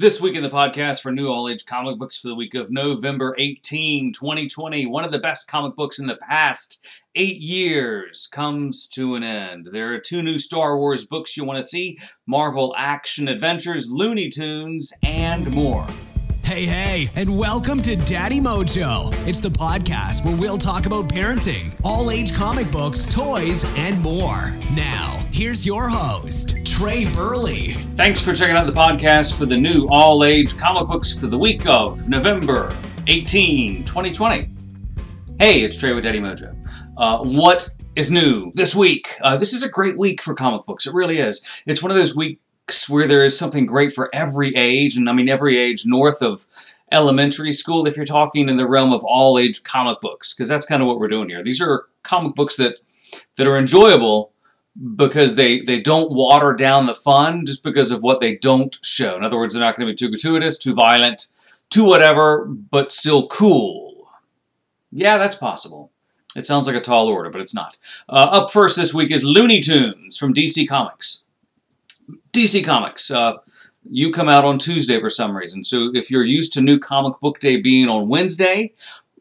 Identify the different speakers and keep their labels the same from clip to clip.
Speaker 1: This week in the podcast for New All Age Comic Books for the week of November 18, 2020, one of the best comic books in the past eight years comes to an end. There are two new Star Wars books you want to see Marvel Action Avengers, Looney Tunes, and more.
Speaker 2: Hey, hey, and welcome to Daddy Mojo. It's the podcast where we'll talk about parenting, all age comic books, toys, and more. Now, here's your host, Trey Burley.
Speaker 1: Thanks for checking out the podcast for the new all age comic books for the week of November 18, 2020. Hey, it's Trey with Daddy Mojo. Uh, what is new this week? Uh, this is a great week for comic books. It really is. It's one of those weeks where there is something great for every age, and I mean every age north of elementary school if you're talking in the realm of all age comic books because that's kind of what we're doing here. These are comic books that that are enjoyable because they they don't water down the fun just because of what they don't show. In other words they're not going to be too gratuitous too violent too whatever but still cool. Yeah that's possible. It sounds like a tall order but it's not. Uh, up first this week is looney tunes from dc comics DC Comics. Uh, you come out on Tuesday for some reason. So if you're used to New Comic Book Day being on Wednesday,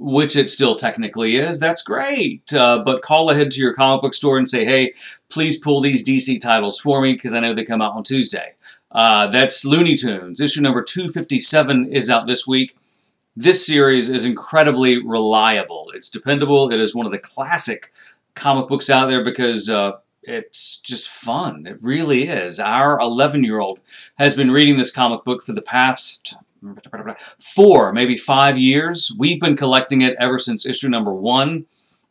Speaker 1: which it still technically is, that's great. Uh, but call ahead to your comic book store and say, hey, please pull these DC titles for me because I know they come out on Tuesday. Uh, that's Looney Tunes. Issue number 257 is out this week. This series is incredibly reliable. It's dependable. It is one of the classic comic books out there because uh, it's just fun. It really is. Our 11 year old has been reading this comic book for the past four, maybe five years. We've been collecting it ever since issue number one.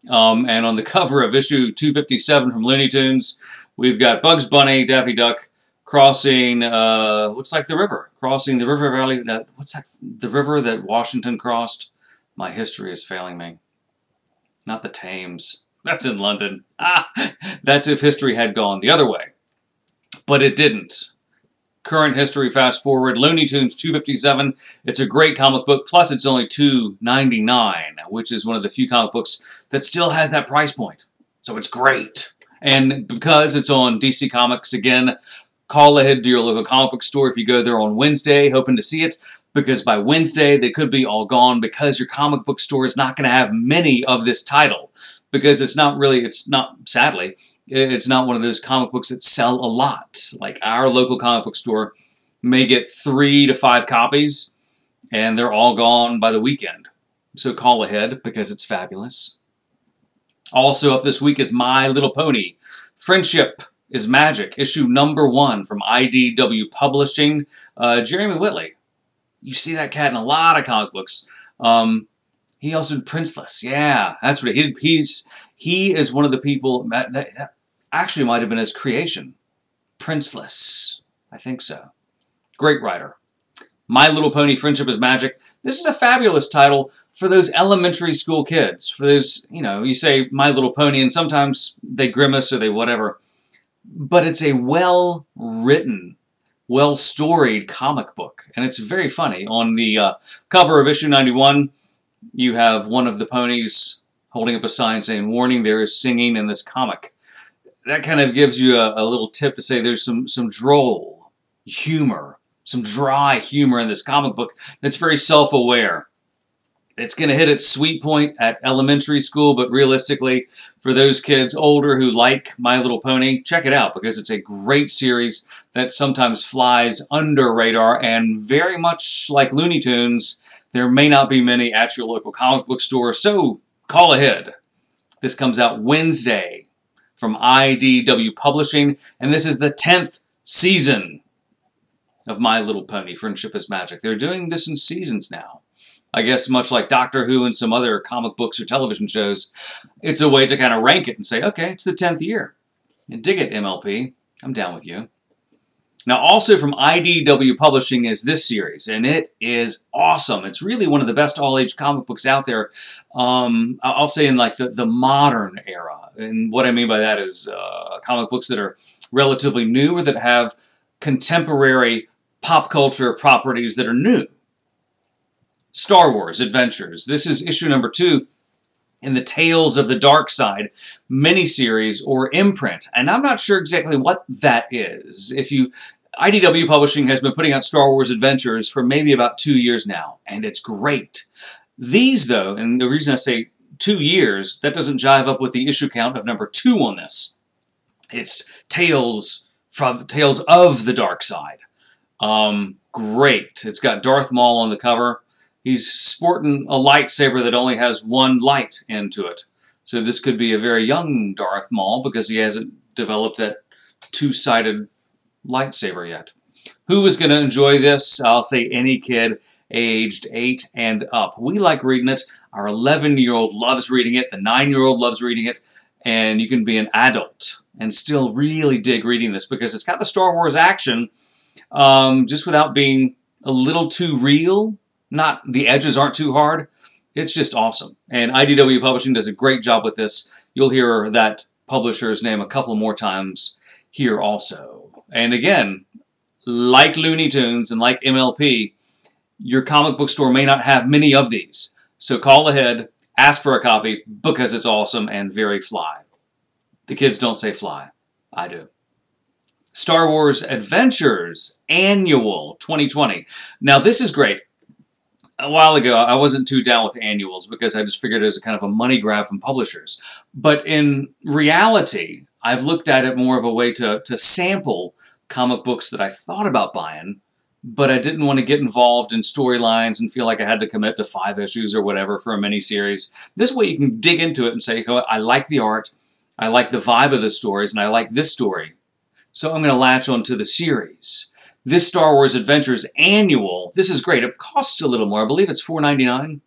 Speaker 1: Um, and on the cover of issue 257 from Looney Tunes, we've got Bugs Bunny, Daffy Duck crossing, uh, looks like the river, crossing the river valley. What's that? The river that Washington crossed? My history is failing me. Not the Thames. That's in London. Ah, that's if history had gone the other way. But it didn't. Current history, fast forward, Looney Tunes 257. It's a great comic book, plus it's only 2.99, which is one of the few comic books that still has that price point. So it's great. And because it's on DC Comics, again, call ahead to your local comic book store if you go there on Wednesday, hoping to see it, because by Wednesday they could be all gone because your comic book store is not going to have many of this title because it's not really, it's not, sadly, it's not one of those comic books that sell a lot. Like our local comic book store may get three to five copies, and they're all gone by the weekend. So call ahead because it's fabulous. Also up this week is My Little Pony. Friendship is Magic, issue number one from IDW Publishing. Uh, Jeremy Whitley. You see that cat in a lot of comic books. Um, he also did Princeless. Yeah, that's what he, he's. He is one of the people that, that actually might have been his creation. Princeless. I think so. Great writer. My Little Pony Friendship is Magic. This is a fabulous title for those elementary school kids. For those, you know, you say My Little Pony, and sometimes they grimace or they whatever. But it's a well written, well storied comic book. And it's very funny. On the uh, cover of issue 91, you have one of the ponies holding up a sign saying, warning, there is singing in this comic. That kind of gives you a, a little tip to say there's some, some droll humor, some dry humor in this comic book that's very self-aware. It's going to hit its sweet point at elementary school, but realistically, for those kids older who like My Little Pony, check it out because it's a great series that sometimes flies under radar and very much like Looney Tunes, there may not be many at your local comic book store, so call ahead. This comes out Wednesday from IDW Publishing, and this is the 10th season of My Little Pony Friendship is Magic. They're doing this in seasons now. I guess much like Doctor Who and some other comic books or television shows, it's a way to kind of rank it and say, okay, it's the 10th year. And dig it, MLP. I'm down with you. Now, also from IDW Publishing is this series, and it is awesome. It's really one of the best all-age comic books out there. Um, I'll say in like the, the modern era, and what I mean by that is uh, comic books that are relatively new or that have contemporary pop culture properties that are new. Star Wars Adventures. This is issue number two in the Tales of the Dark Side miniseries or imprint. And I'm not sure exactly what that is. If you IDW Publishing has been putting out Star Wars Adventures for maybe about two years now, and it's great. These, though, and the reason I say two years, that doesn't jive up with the issue count of number two on this. It's Tales from Tales of the Dark Side. Um, great. It's got Darth Maul on the cover. He's sporting a lightsaber that only has one light into it. So this could be a very young Darth Maul because he hasn't developed that two-sided lightsaber yet. Who is going to enjoy this? I'll say any kid aged 8 and up. We like reading it. Our 11-year-old loves reading it. The 9-year-old loves reading it. And you can be an adult and still really dig reading this because it's got the Star Wars action um, just without being a little too real. Not the edges aren't too hard. It's just awesome. And IDW Publishing does a great job with this. You'll hear that publisher's name a couple more times here also. And again, like Looney Tunes and like MLP, your comic book store may not have many of these. So call ahead, ask for a copy because it's awesome and very fly. The kids don't say fly. I do. Star Wars Adventures Annual 2020. Now, this is great. A while ago, I wasn't too down with annuals because I just figured it was a kind of a money grab from publishers. But in reality, I've looked at it more of a way to, to sample comic books that I thought about buying, but I didn't want to get involved in storylines and feel like I had to commit to five issues or whatever for a miniseries. This way you can dig into it and say, I like the art, I like the vibe of the stories, and I like this story. So I'm going to latch onto the series. This Star Wars Adventures annual, this is great. It costs a little more. I believe it's $4.99.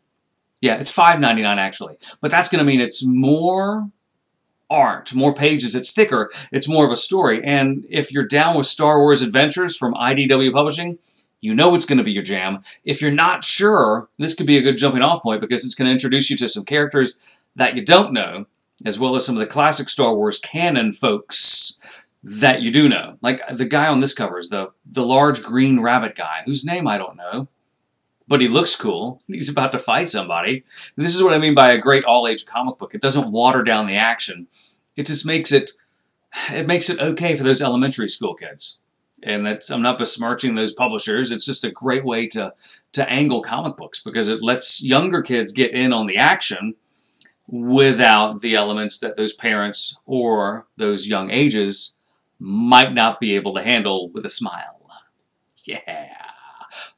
Speaker 1: Yeah, it's $5.99 actually. But that's going to mean it's more art, more pages, it's thicker, it's more of a story. And if you're down with Star Wars Adventures from IDW Publishing, you know it's going to be your jam. If you're not sure, this could be a good jumping off point because it's going to introduce you to some characters that you don't know, as well as some of the classic Star Wars canon folks that you do know. Like the guy on this cover is the, the large green rabbit guy, whose name I don't know but he looks cool. He's about to fight somebody. This is what I mean by a great all-age comic book. It doesn't water down the action. It just makes it it makes it okay for those elementary school kids. And that's I'm not besmirching those publishers. It's just a great way to to angle comic books because it lets younger kids get in on the action without the elements that those parents or those young ages might not be able to handle with a smile. Yeah.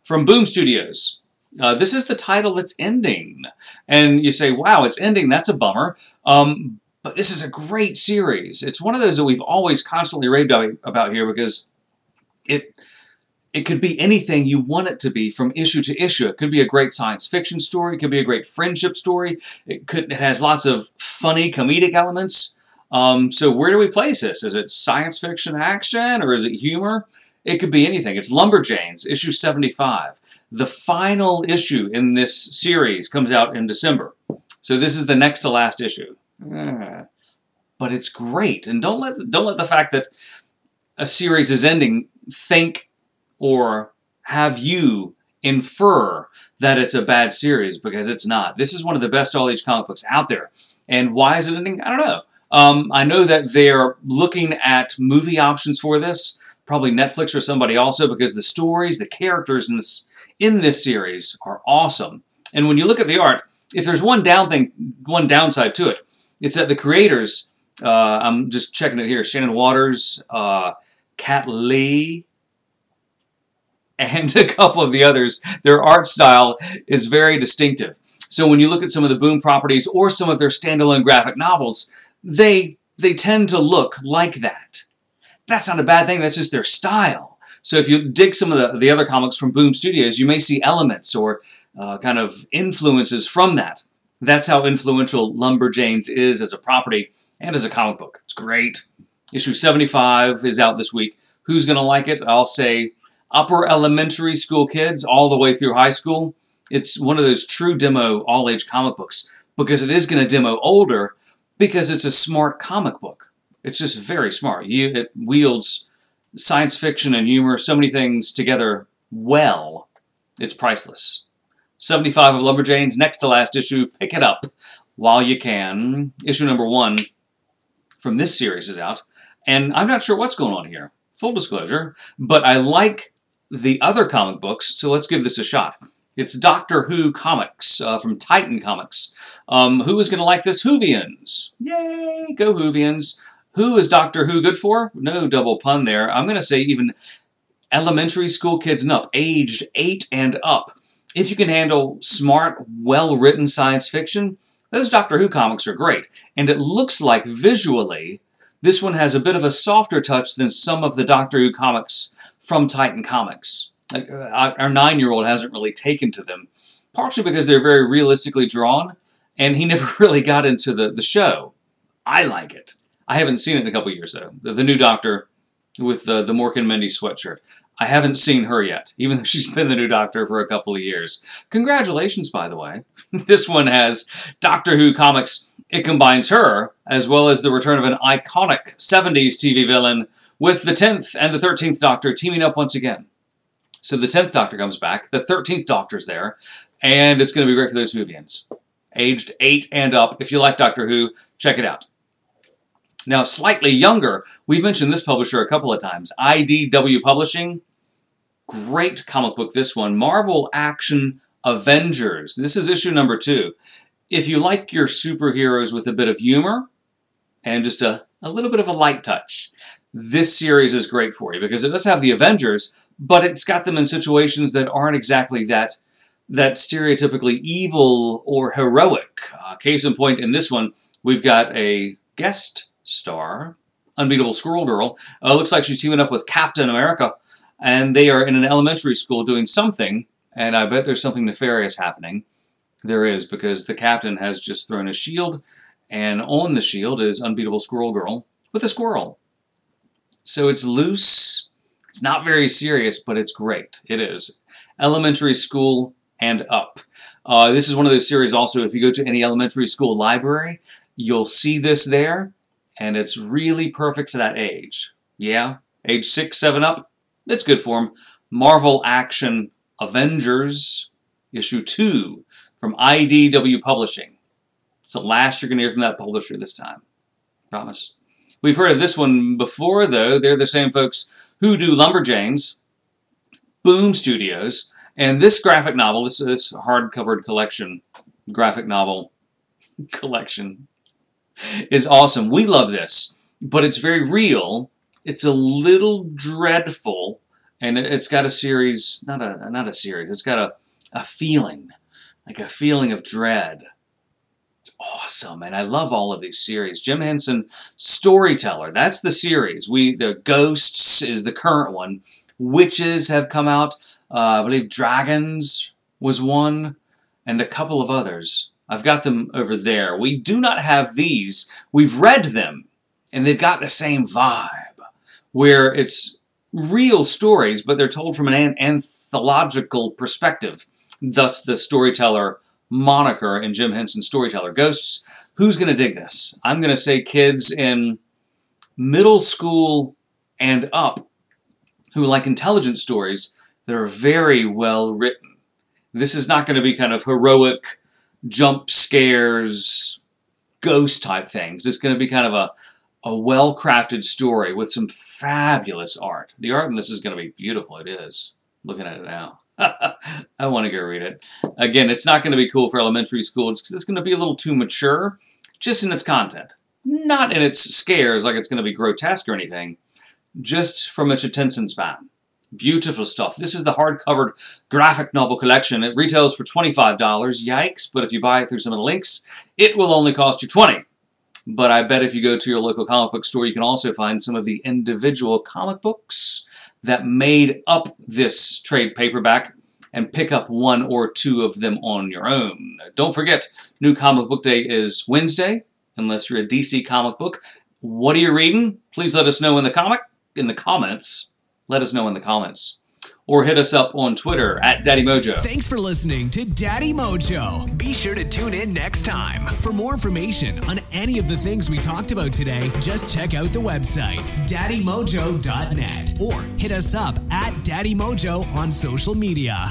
Speaker 1: From Boom Studios, uh, this is the title that's ending. And you say, wow, it's ending. That's a bummer. Um, but this is a great series. It's one of those that we've always constantly raved about here because it it could be anything you want it to be from issue to issue. It could be a great science fiction story. It could be a great friendship story. It could it has lots of funny comedic elements. Um, so where do we place this? Is it science fiction action or is it humor? It could be anything. It's Lumberjanes, issue 75. The final issue in this series comes out in December. So this is the next to last issue. Uh, but it's great. And don't let, don't let the fact that a series is ending think or have you infer that it's a bad series because it's not. This is one of the best all-age comic books out there. And why is it ending? I don't know. Um, I know that they're looking at movie options for this probably Netflix or somebody also because the stories, the characters in this in this series are awesome. And when you look at the art, if there's one down thing, one downside to it, it's that the creators. Uh, I'm just checking it here. Shannon Watters, uh, Kat Leyh, and a couple of the others. Their art style is very distinctive. So when you look at some of the Boom properties or some of their standalone graphic novels, they they tend to look like that that's not a bad thing. That's just their style. So if you dig some of the, the other comics from Boom Studios, you may see elements or uh, kind of influences from that. That's how influential Lumberjanes is as a property and as a comic book. It's great. Issue 75 is out this week. Who's going to like it? I'll say upper elementary school kids all the way through high school. It's one of those true demo all-age comic books because it is going to demo older because it's a smart comic book. It's just very smart. You, it wields science fiction and humor, so many things together well. It's priceless. 75 of Lumberjanes, next to last issue. Pick it up while you can. Issue number one from this series is out. And I'm not sure what's going on here. full disclosure, but I like the other comic books, so let's give this a shot. It's Doctor Who Comics uh, from Titan Comics. Um, who is going to like this? Whovians. Yay! Go Whovians. Who is Doctor Who good for? No double pun there. I'm going to say even elementary school kids and up, aged 8 and up. If you can handle smart, well written science fiction, those Doctor Who comics are great. And it looks like visually, this one has a bit of a softer touch than some of the Doctor Who comics from Titan Comics. Like, uh, our nine year old hasn't really taken to them, partially because they're very realistically drawn, and he never really got into the, the show. I like it. I haven't seen it in a couple years, though. The, the new Doctor with the, the Mork and Mindy sweatshirt. I haven't seen her yet, even though she's been the new Doctor for a couple of years. Congratulations, by the way. this one has Doctor Who comics. It combines her, as well as the return of an iconic 70s TV villain, with the 10th and the 13th Doctor teaming up once again. So the 10th Doctor comes back, the 13th Doctor's there, and it's going to be great for those Whovians. Aged 8 and up. If you like Doctor Who, check it out. Now, slightly younger, we've mentioned this publisher a couple of times IDW Publishing. Great comic book, this one. Marvel Action Avengers. This is issue number two. If you like your superheroes with a bit of humor and just a, a little bit of a light touch, this series is great for you because it does have the Avengers, but it's got them in situations that aren't exactly that that stereotypically evil or heroic. Uh, case in point, in this one, we've got a guest star, Unbeatable Squirrel Girl. Uh, looks like she's teaming up with Captain America and they are in an elementary school doing something, and I bet there's something nefarious happening. There is, because the captain has just thrown a shield, and on the shield is Unbeatable Squirrel Girl with a squirrel. So it's loose, it's not very serious, but it's great. It is. Elementary school and up. Uh, this is one of those series also, if you go to any elementary school library, you'll see this there, and it's really perfect for that age. Yeah, age 6, 7 up, it's good for them. Marvel Action Avengers, issue 2 from IDW Publishing. It's the last you're going to hear from that publisher this time. Promise. We've heard of this one before, though. They're the same folks who do Lumberjanes, Boom Studios, and this graphic novel, this, this hard-covered collection, graphic novel collection, is awesome. We love this, but it's very real it's a little dreadful, and it's got a series, not a not a series. It's got a a feeling, like a feeling of dread. It's awesome, and I love all of these series. Jim Henson, Storyteller. That's the series. We the Ghosts is the current one. Witches have come out. Uh, I believe Dragons was one, and a couple of others. I've got them over there. We do not have these. We've read them, and they've got the same vibe where it's real stories, but they're told from an anthological perspective. Thus, the storyteller moniker in Jim Henson's Storyteller Ghosts. Who's going to dig this? I'm going to say kids in middle school and up who like intelligent stories that are very well written. This is not going to be kind of heroic jump scares, ghost type things. It's going to be kind of a, a well crafted story with some fabulous art. The art in this is going to be beautiful. It is. Looking at it now. I want to go read it. Again, it's not going to be cool for elementary school. because it's going to be a little too mature, just in its content. Not in its scares, like it's going to be grotesque or anything, just from its attention span. Beautiful stuff. This is the hardcover graphic novel collection. It retails for $25. Yikes, but if you buy it through some of the links, it will only cost you 20 but I bet if you go to your local comic book store, you can also find some of the individual comic books that made up this trade paperback and pick up one or two of them on your own. Don't forget, New Comic Book Day is Wednesday, unless you're a DC comic book. What are you reading? Please let us know in the comic in the comments. Let us know in the comments or hit us up on Twitter at Daddy Mojo.
Speaker 2: Thanks for listening to Daddy Mojo. Be sure to tune in next time. For more information on any of the things we talked about today, just check out the website, daddymojo.net, or hit us up at Daddy Mojo on social media.